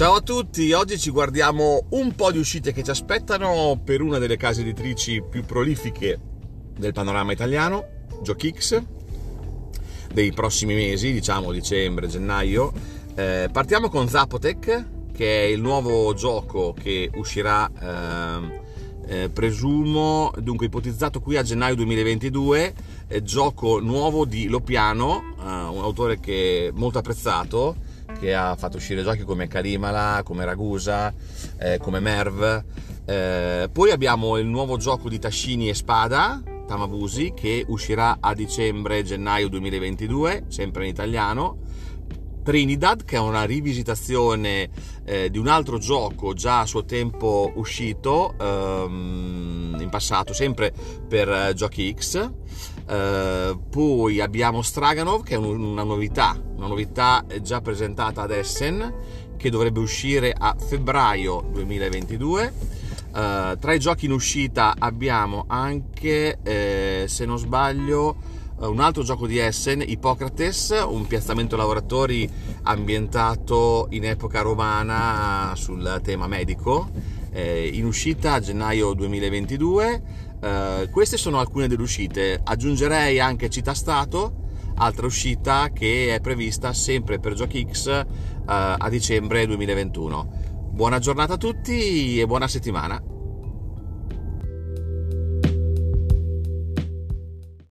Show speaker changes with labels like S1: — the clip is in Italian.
S1: Ciao a tutti, oggi ci guardiamo un po' di uscite che ci aspettano per una delle case editrici più prolifiche del panorama italiano, GiochX, dei prossimi mesi, diciamo dicembre, gennaio. Eh, partiamo con Zapotec, che è il nuovo gioco che uscirà, eh, eh, presumo, dunque ipotizzato qui a gennaio 2022, gioco nuovo di Lopiano, eh, un autore che è molto apprezzato che ha fatto uscire giochi come Kalimala, come Ragusa, eh, come Merv. Eh, poi abbiamo il nuovo gioco di Tascini e Spada, Tamabusi, che uscirà a dicembre-gennaio 2022, sempre in italiano. Trinidad, che è una rivisitazione eh, di un altro gioco già a suo tempo uscito ehm, in passato, sempre per eh, Giochi X. Eh, poi abbiamo Straganov, che è un, una novità, una novità già presentata ad Essen, che dovrebbe uscire a febbraio 2022. Uh, tra i giochi in uscita abbiamo anche, eh, se non sbaglio, un altro gioco di Essen, Ippocrates, un piazzamento lavoratori ambientato in epoca romana sul tema medico, eh, in uscita a gennaio 2022. Eh, queste sono alcune delle uscite, aggiungerei anche Città Stato, altra uscita che è prevista sempre per Giochi X eh, a dicembre 2021. Buona giornata a tutti e buona settimana!